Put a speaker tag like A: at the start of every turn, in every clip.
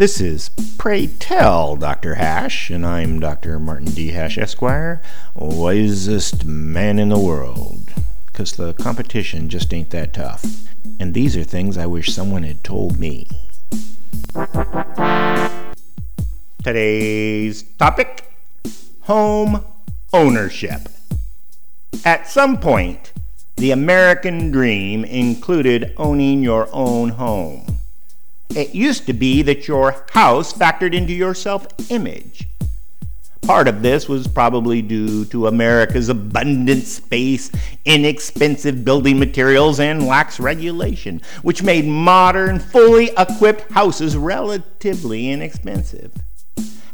A: This is Pray Tell Dr. Hash, and I'm Dr. Martin D. Hash, Esquire, wisest man in the world. Because the competition just ain't that tough. And these are things I wish someone had told me. Today's topic home ownership. At some point, the American dream included owning your own home. It used to be that your house factored into your self image. Part of this was probably due to America's abundant space, inexpensive building materials, and lax regulation, which made modern, fully equipped houses relatively inexpensive.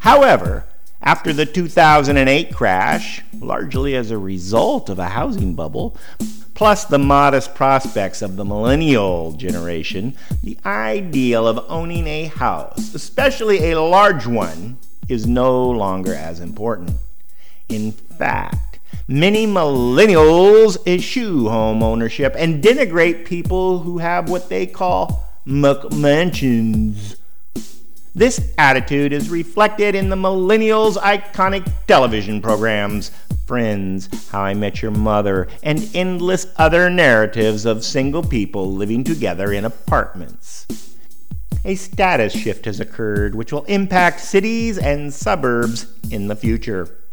A: However, after the 2008 crash, largely as a result of a housing bubble, plus the modest prospects of the millennial generation, the ideal of owning a house, especially a large one, is no longer as important. In fact, many millennials eschew home ownership and denigrate people who have what they call McMansions this attitude is reflected in the millennials' iconic television programs, Friends, How I Met Your Mother, and endless other narratives of single people living together in apartments. A status shift has occurred which will impact cities and suburbs in the future.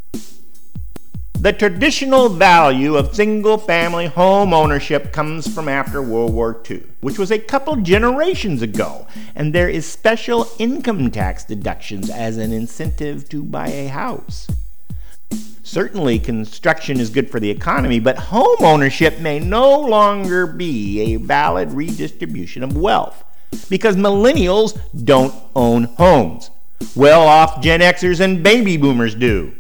A: The traditional value of single family home ownership comes from after World War II, which was a couple generations ago, and there is special income tax deductions as an incentive to buy a house. Certainly, construction is good for the economy, but home ownership may no longer be a valid redistribution of wealth because millennials don't own homes. Well off Gen Xers and baby boomers do.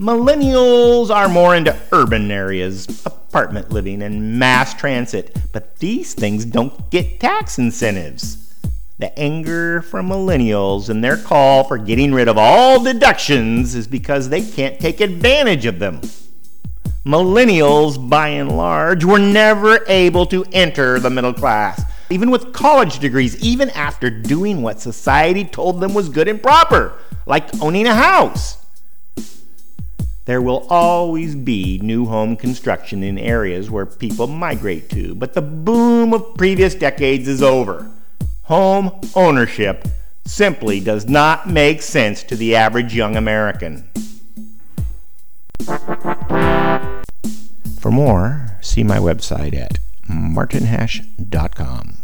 A: Millennials are more into urban areas, apartment living, and mass transit, but these things don't get tax incentives. The anger from millennials and their call for getting rid of all deductions is because they can't take advantage of them. Millennials, by and large, were never able to enter the middle class, even with college degrees, even after doing what society told them was good and proper, like owning a house. There will always be new home construction in areas where people migrate to, but the boom of previous decades is over. Home ownership simply does not make sense to the average young American. For more, see my website at martinhash.com.